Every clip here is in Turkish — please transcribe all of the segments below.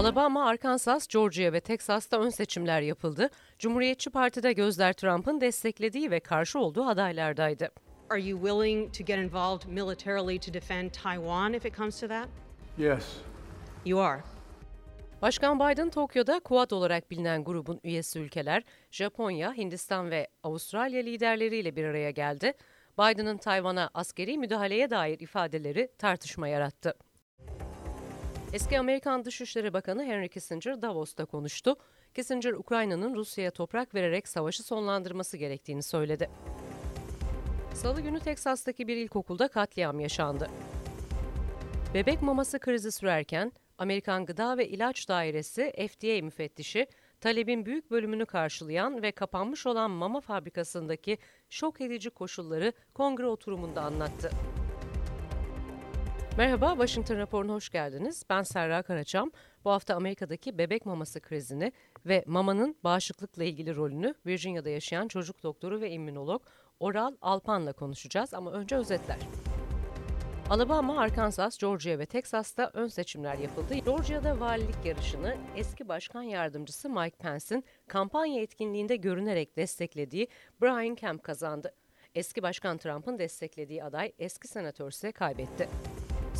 Alabama, Arkansas, Georgia ve Teksas'ta ön seçimler yapıldı. Cumhuriyetçi Parti'de gözler Trump'ın desteklediği ve karşı olduğu adaylardaydı. Are you willing to get involved militarily to defend Taiwan if it comes to that? Yes. You are. Başkan Biden Tokyo'da Quad olarak bilinen grubun üyesi ülkeler Japonya, Hindistan ve Avustralya liderleriyle bir araya geldi. Biden'ın Tayvan'a askeri müdahaleye dair ifadeleri tartışma yarattı. Eski Amerikan Dışişleri Bakanı Henry Kissinger Davos'ta konuştu. Kissinger, Ukrayna'nın Rusya'ya toprak vererek savaşı sonlandırması gerektiğini söyledi. Salı günü Teksas'taki bir ilkokulda katliam yaşandı. Bebek maması krizi sürerken Amerikan Gıda ve İlaç Dairesi FDA müfettişi talebin büyük bölümünü karşılayan ve kapanmış olan mama fabrikasındaki şok edici koşulları kongre oturumunda anlattı. Merhaba, Washington Raporu'na hoş geldiniz. Ben Serra Karaçam. Bu hafta Amerika'daki bebek maması krizini ve mamanın bağışıklıkla ilgili rolünü Virginia'da yaşayan çocuk doktoru ve immünolog Oral Alpan'la konuşacağız ama önce özetler. Alabama, Arkansas, Georgia ve Teksas'ta ön seçimler yapıldı. Georgia'da valilik yarışını eski başkan yardımcısı Mike Pence'in kampanya etkinliğinde görünerek desteklediği Brian Kemp kazandı. Eski başkan Trump'ın desteklediği aday eski senatör ise kaybetti.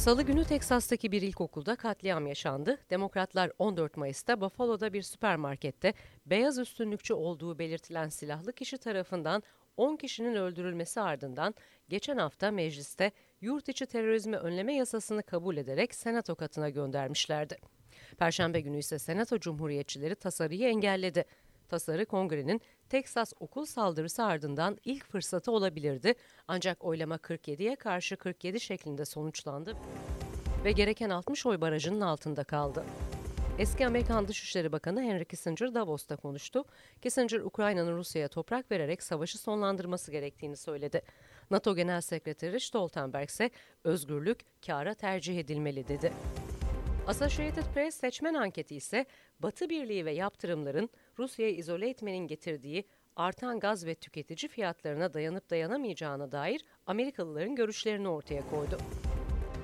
Salı günü Teksas'taki bir ilkokulda katliam yaşandı. Demokratlar 14 Mayıs'ta Buffalo'da bir süpermarkette beyaz üstünlükçü olduğu belirtilen silahlı kişi tarafından 10 kişinin öldürülmesi ardından geçen hafta mecliste yurt içi terörizmi önleme yasasını kabul ederek senato katına göndermişlerdi. Perşembe günü ise senato cumhuriyetçileri tasarıyı engelledi. Tasarı kongrenin Teksas okul saldırısı ardından ilk fırsatı olabilirdi ancak oylama 47'ye karşı 47 şeklinde sonuçlandı ve gereken 60 oy barajının altında kaldı. Eski Amerikan Dışişleri Bakanı Henry Kissinger Davos'ta konuştu. Kissinger, Ukrayna'nın Rusya'ya toprak vererek savaşı sonlandırması gerektiğini söyledi. NATO Genel Sekreteri Stoltenberg ise özgürlük kâra tercih edilmeli dedi. Associated Press seçmen anketi ise Batı Birliği ve yaptırımların Rusya'yı izole etmenin getirdiği artan gaz ve tüketici fiyatlarına dayanıp dayanamayacağına dair Amerikalıların görüşlerini ortaya koydu.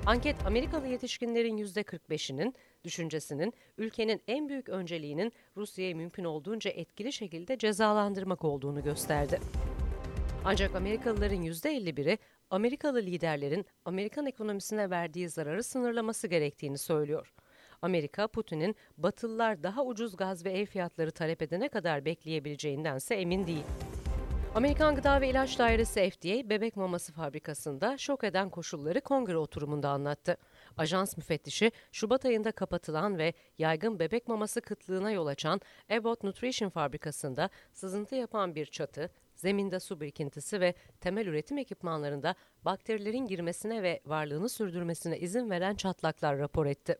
Anket Amerikalı yetişkinlerin %45'inin düşüncesinin ülkenin en büyük önceliğinin Rusya'yı mümkün olduğunca etkili şekilde cezalandırmak olduğunu gösterdi. Ancak Amerikalıların %51'i Amerikalı liderlerin Amerikan ekonomisine verdiği zararı sınırlaması gerektiğini söylüyor. Amerika, Putin'in Batılılar daha ucuz gaz ve ev fiyatları talep edene kadar bekleyebileceğindense emin değil. Amerikan Gıda ve İlaç Dairesi FDA, bebek maması fabrikasında şok eden koşulları kongre oturumunda anlattı. Ajans müfettişi, Şubat ayında kapatılan ve yaygın bebek maması kıtlığına yol açan Abbott Nutrition fabrikasında sızıntı yapan bir çatı, zeminde su birikintisi ve temel üretim ekipmanlarında bakterilerin girmesine ve varlığını sürdürmesine izin veren çatlaklar rapor etti.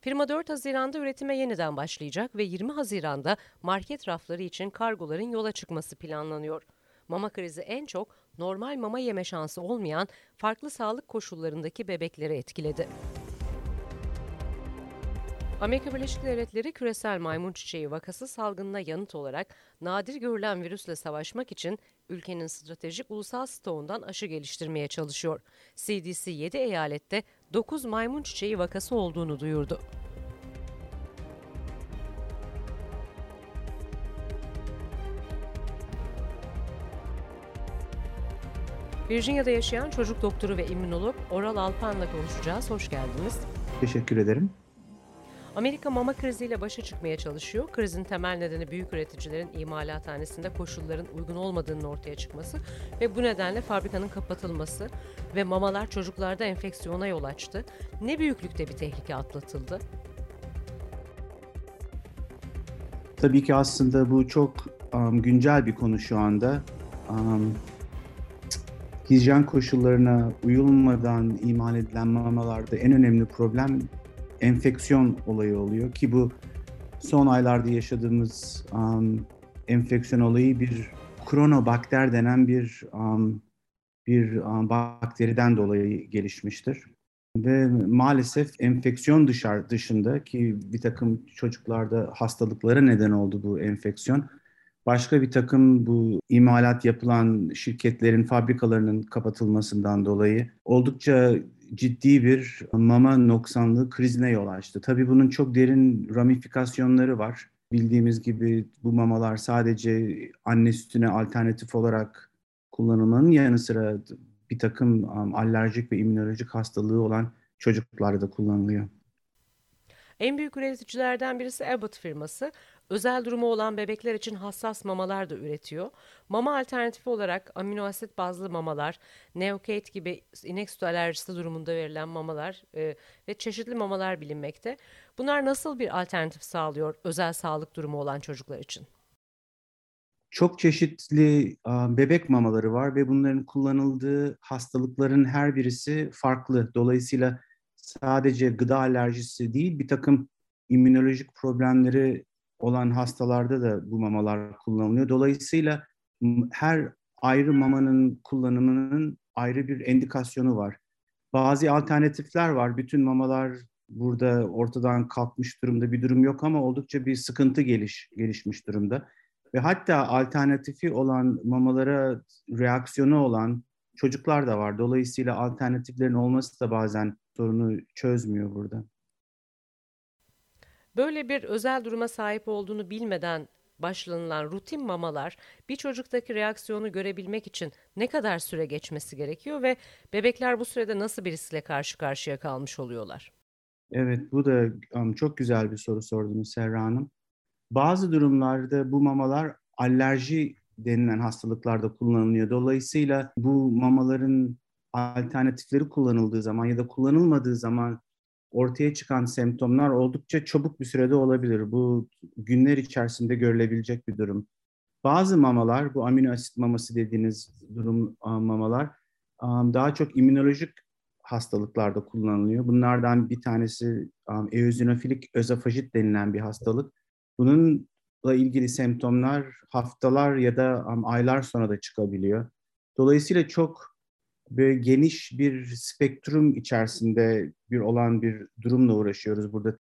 Firma 4 Haziran'da üretime yeniden başlayacak ve 20 Haziran'da market rafları için kargoların yola çıkması planlanıyor. Mama krizi en çok normal mama yeme şansı olmayan farklı sağlık koşullarındaki bebekleri etkiledi. Amerika Birleşik Devletleri küresel maymun çiçeği vakası salgınına yanıt olarak nadir görülen virüsle savaşmak için ülkenin stratejik ulusal stoğundan aşı geliştirmeye çalışıyor. CDC 7 eyalette 9 maymun çiçeği vakası olduğunu duyurdu. Virginia'da yaşayan çocuk doktoru ve immünolog Oral Alpan'la konuşacağız. Hoş geldiniz. Teşekkür ederim. Amerika mama kriziyle başa çıkmaya çalışıyor. Krizin temel nedeni büyük üreticilerin imalathanesinde koşulların uygun olmadığının ortaya çıkması ve bu nedenle fabrikanın kapatılması ve mamalar çocuklarda enfeksiyona yol açtı. Ne büyüklükte bir tehlike atlatıldı? Tabii ki aslında bu çok um, güncel bir konu şu anda. Um, hijyen koşullarına uyulmadan imal edilen mamalarda en önemli problem enfeksiyon olayı oluyor ki bu son aylarda yaşadığımız um, enfeksiyon olayı bir kronobakter denen bir um, bir um, bakteriden dolayı gelişmiştir. Ve maalesef enfeksiyon dışarı, dışında ki bir takım çocuklarda hastalıklara neden oldu bu enfeksiyon. Başka bir takım bu imalat yapılan şirketlerin, fabrikalarının kapatılmasından dolayı oldukça ciddi bir mama noksanlığı krizine yol açtı. Tabii bunun çok derin ramifikasyonları var. Bildiğimiz gibi bu mamalar sadece anne sütüne alternatif olarak kullanılmanın yanı sıra bir takım alerjik ve immünolojik hastalığı olan çocuklarda kullanılıyor. En büyük üreticilerden birisi Abbott firması. Özel durumu olan bebekler için hassas mamalar da üretiyor. Mama alternatifi olarak amino asit bazlı mamalar, Neocate gibi inek sütü alerjisi durumunda verilen mamalar e, ve çeşitli mamalar bilinmekte. Bunlar nasıl bir alternatif sağlıyor özel sağlık durumu olan çocuklar için? Çok çeşitli bebek mamaları var ve bunların kullanıldığı hastalıkların her birisi farklı. Dolayısıyla sadece gıda alerjisi değil bir takım immünolojik problemleri olan hastalarda da bu mamalar kullanılıyor. Dolayısıyla her ayrı mamanın kullanımının ayrı bir endikasyonu var. Bazı alternatifler var. Bütün mamalar burada ortadan kalkmış durumda bir durum yok ama oldukça bir sıkıntı geliş, gelişmiş durumda. Ve hatta alternatifi olan mamalara reaksiyonu olan çocuklar da var. Dolayısıyla alternatiflerin olması da bazen sorunu çözmüyor burada. Böyle bir özel duruma sahip olduğunu bilmeden başlanılan rutin mamalar bir çocuktaki reaksiyonu görebilmek için ne kadar süre geçmesi gerekiyor ve bebekler bu sürede nasıl bir riskle karşı karşıya kalmış oluyorlar? Evet bu da um, çok güzel bir soru sordunuz Serra Hanım. Bazı durumlarda bu mamalar alerji denilen hastalıklarda kullanılıyor. Dolayısıyla bu mamaların alternatifleri kullanıldığı zaman ya da kullanılmadığı zaman ortaya çıkan semptomlar oldukça çabuk bir sürede olabilir. Bu günler içerisinde görülebilecek bir durum. Bazı mamalar, bu amino asit maması dediğiniz durum mamalar daha çok immünolojik hastalıklarda kullanılıyor. Bunlardan bir tanesi eozinofilik özofajit denilen bir hastalık. Bununla ilgili semptomlar haftalar ya da aylar sonra da çıkabiliyor. Dolayısıyla çok böyle geniş bir spektrum içerisinde bir olan bir durumla uğraşıyoruz burada.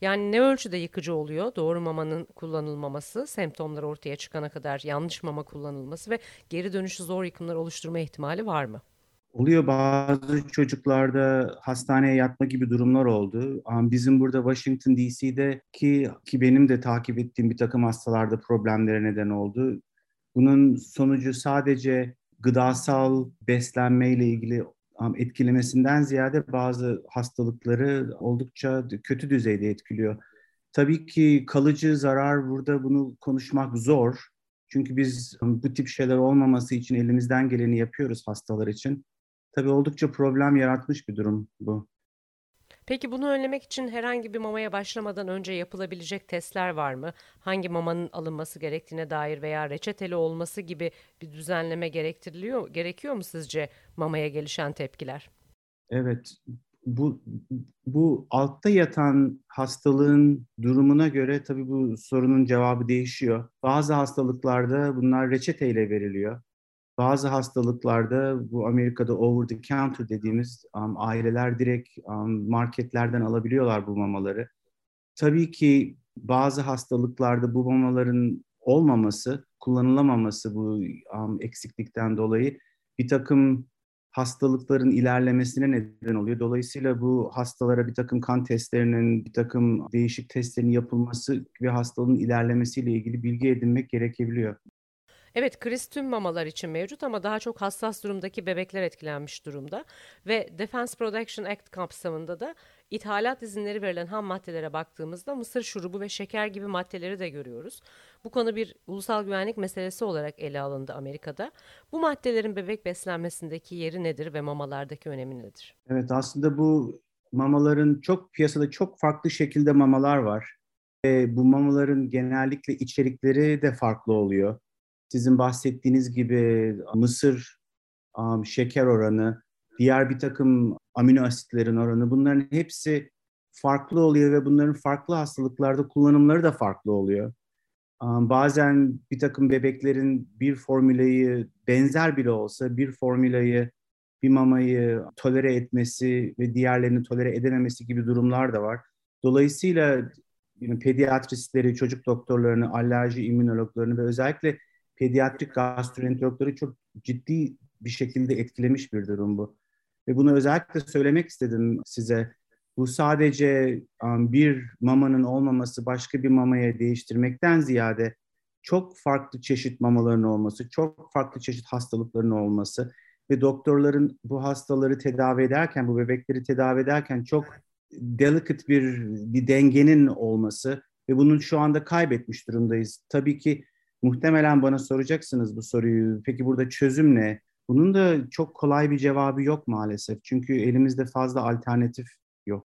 Yani ne ölçüde yıkıcı oluyor doğru mamanın kullanılmaması, semptomlar ortaya çıkana kadar yanlış mama kullanılması ve geri dönüşü zor yıkımlar oluşturma ihtimali var mı? Oluyor bazı çocuklarda hastaneye yatma gibi durumlar oldu. Bizim burada Washington DC'de ki, ki benim de takip ettiğim bir takım hastalarda problemlere neden oldu. Bunun sonucu sadece gıdasal beslenme ile ilgili etkilemesinden ziyade bazı hastalıkları oldukça kötü düzeyde etkiliyor. Tabii ki kalıcı zarar burada bunu konuşmak zor. Çünkü biz bu tip şeyler olmaması için elimizden geleni yapıyoruz hastalar için. Tabii oldukça problem yaratmış bir durum bu. Peki bunu önlemek için herhangi bir mamaya başlamadan önce yapılabilecek testler var mı? Hangi mamanın alınması gerektiğine dair veya reçeteli olması gibi bir düzenleme gerektiriliyor, gerekiyor mu sizce mamaya gelişen tepkiler? Evet, bu bu altta yatan hastalığın durumuna göre tabii bu sorunun cevabı değişiyor. Bazı hastalıklarda bunlar reçeteyle veriliyor. Bazı hastalıklarda bu Amerika'da over the counter dediğimiz um, aileler direkt um, marketlerden alabiliyorlar bu mamaları. Tabii ki bazı hastalıklarda bu mamaların olmaması, kullanılamaması bu um, eksiklikten dolayı bir takım hastalıkların ilerlemesine neden oluyor. Dolayısıyla bu hastalara bir takım kan testlerinin, bir takım değişik testlerin yapılması ve hastalığın ilerlemesiyle ilgili bilgi edinmek gerekebiliyor. Evet kriz tüm mamalar için mevcut ama daha çok hassas durumdaki bebekler etkilenmiş durumda. Ve Defense Production Act kapsamında da ithalat izinleri verilen ham maddelere baktığımızda mısır şurubu ve şeker gibi maddeleri de görüyoruz. Bu konu bir ulusal güvenlik meselesi olarak ele alındı Amerika'da. Bu maddelerin bebek beslenmesindeki yeri nedir ve mamalardaki önemi nedir? Evet aslında bu mamaların çok piyasada çok farklı şekilde mamalar var. Ve bu mamaların genellikle içerikleri de farklı oluyor sizin bahsettiğiniz gibi mısır, şeker oranı, diğer bir takım amino asitlerin oranı bunların hepsi farklı oluyor ve bunların farklı hastalıklarda kullanımları da farklı oluyor. Bazen bir takım bebeklerin bir formülayı benzer bile olsa bir formülayı, bir mamayı tolere etmesi ve diğerlerini tolere edememesi gibi durumlar da var. Dolayısıyla pediatristleri, çocuk doktorlarını, alerji immünologlarını ve özellikle pediatrik gastroenterologları çok ciddi bir şekilde etkilemiş bir durum bu. Ve bunu özellikle söylemek istedim size. Bu sadece um, bir mamanın olmaması başka bir mamaya değiştirmekten ziyade çok farklı çeşit mamaların olması, çok farklı çeşit hastalıkların olması ve doktorların bu hastaları tedavi ederken, bu bebekleri tedavi ederken çok delicate bir bir dengenin olması ve bunun şu anda kaybetmiş durumdayız. Tabii ki muhtemelen bana soracaksınız bu soruyu. Peki burada çözüm ne? Bunun da çok kolay bir cevabı yok maalesef. Çünkü elimizde fazla alternatif yok.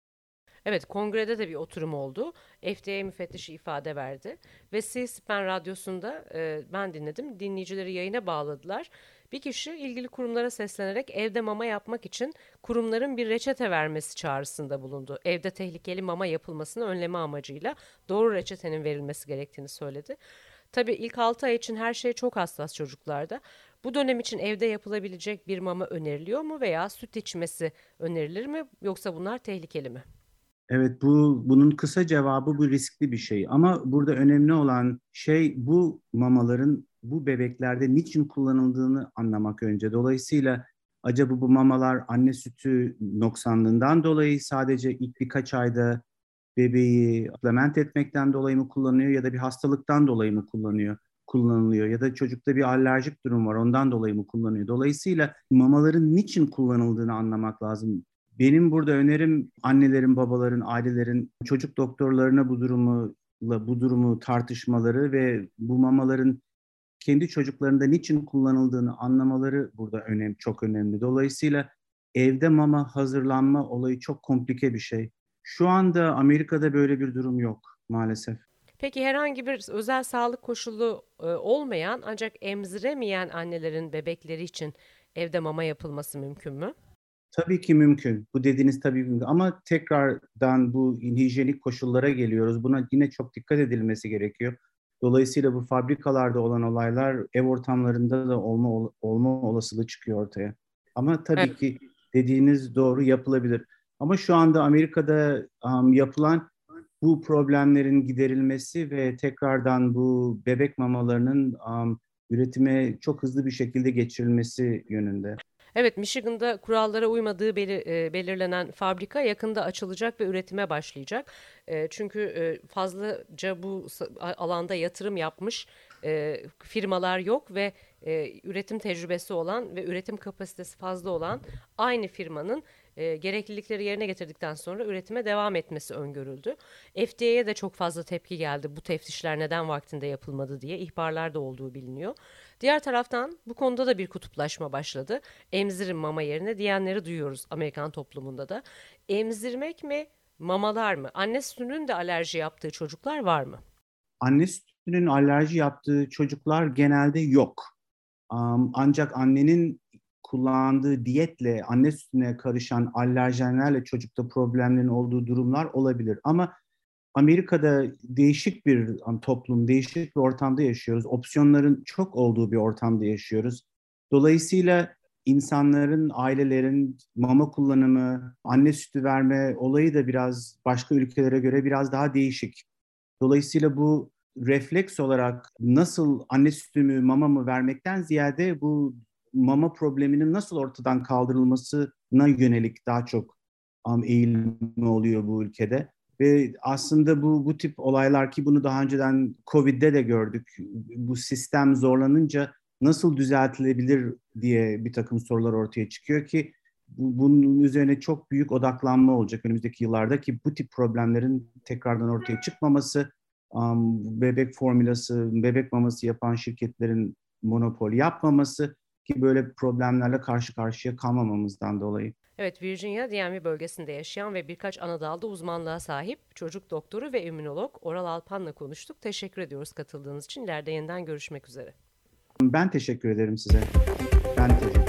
Evet, kongrede de bir oturum oldu. FDA müfettişi ifade verdi ve C-SPAN radyosunda e, ben dinledim. Dinleyicileri yayına bağladılar. Bir kişi ilgili kurumlara seslenerek evde mama yapmak için kurumların bir reçete vermesi çağrısında bulundu. Evde tehlikeli mama yapılmasını önleme amacıyla doğru reçetenin verilmesi gerektiğini söyledi. Tabii ilk 6 ay için her şey çok hassas çocuklarda. Bu dönem için evde yapılabilecek bir mama öneriliyor mu veya süt içmesi önerilir mi yoksa bunlar tehlikeli mi? Evet bu bunun kısa cevabı bu riskli bir şey ama burada önemli olan şey bu mamaların bu bebeklerde niçin kullanıldığını anlamak önce. Dolayısıyla acaba bu mamalar anne sütü noksanlığından dolayı sadece ilk birkaç ayda bebeği implement etmekten dolayı mı kullanıyor ya da bir hastalıktan dolayı mı kullanıyor? kullanılıyor ya da çocukta bir alerjik durum var ondan dolayı mı kullanıyor? Dolayısıyla mamaların niçin kullanıldığını anlamak lazım. Benim burada önerim annelerin, babaların, ailelerin çocuk doktorlarına bu durumu bu durumu tartışmaları ve bu mamaların kendi çocuklarında niçin kullanıldığını anlamaları burada önemli, çok önemli. Dolayısıyla evde mama hazırlanma olayı çok komplike bir şey. Şu anda Amerika'da böyle bir durum yok maalesef. Peki herhangi bir özel sağlık koşulu e, olmayan ancak emziremeyen annelerin bebekleri için evde mama yapılması mümkün mü? Tabii ki mümkün. Bu dediğiniz tabii mümkün. Ama tekrardan bu hijyenik koşullara geliyoruz. Buna yine çok dikkat edilmesi gerekiyor. Dolayısıyla bu fabrikalarda olan olaylar ev ortamlarında da olma olma olasılığı çıkıyor ortaya. Ama tabii evet. ki dediğiniz doğru yapılabilir. Ama şu anda Amerika'da um, yapılan bu problemlerin giderilmesi ve tekrardan bu bebek mamalarının um, üretime çok hızlı bir şekilde geçirilmesi yönünde. Evet, Michigan'da kurallara uymadığı belir, e, belirlenen fabrika yakında açılacak ve üretime başlayacak. E, çünkü e, fazlaca bu alanda yatırım yapmış e, firmalar yok ve e, üretim tecrübesi olan ve üretim kapasitesi fazla olan aynı firmanın e, gereklilikleri yerine getirdikten sonra üretime devam etmesi öngörüldü. FDA'ye de çok fazla tepki geldi bu teftişler neden vaktinde yapılmadı diye ihbarlar da olduğu biliniyor. Diğer taraftan bu konuda da bir kutuplaşma başladı. Emzirin mama yerine diyenleri duyuyoruz Amerikan toplumunda da. Emzirmek mi mamalar mı? Anne sütünün de alerji yaptığı çocuklar var mı? Anne sütünün alerji yaptığı çocuklar genelde yok. Um, ancak annenin kullandığı diyetle anne sütüne karışan alerjenlerle çocukta problemlerin olduğu durumlar olabilir. Ama Amerika'da değişik bir toplum, değişik bir ortamda yaşıyoruz. Opsiyonların çok olduğu bir ortamda yaşıyoruz. Dolayısıyla insanların, ailelerin mama kullanımı, anne sütü verme olayı da biraz başka ülkelere göre biraz daha değişik. Dolayısıyla bu refleks olarak nasıl anne sütü mü, mama mı vermekten ziyade bu mama probleminin nasıl ortadan kaldırılmasına yönelik daha çok um, eğilimi oluyor bu ülkede. Ve aslında bu bu tip olaylar ki bunu daha önceden Covid'de de gördük. Bu sistem zorlanınca nasıl düzeltilebilir diye bir takım sorular ortaya çıkıyor ki bu, bunun üzerine çok büyük odaklanma olacak önümüzdeki yıllarda ki bu tip problemlerin tekrardan ortaya çıkmaması, um, bebek formülası, bebek maması yapan şirketlerin monopol yapmaması ki böyle problemlerle karşı karşıya kalmamamızdan dolayı. Evet, Virginia, DMV bölgesinde yaşayan ve birkaç ana dalda uzmanlığa sahip çocuk doktoru ve immünolog Oral Alpan'la konuştuk. Teşekkür ediyoruz katıldığınız için. İleride yeniden görüşmek üzere. Ben teşekkür ederim size. Ben teşekkür.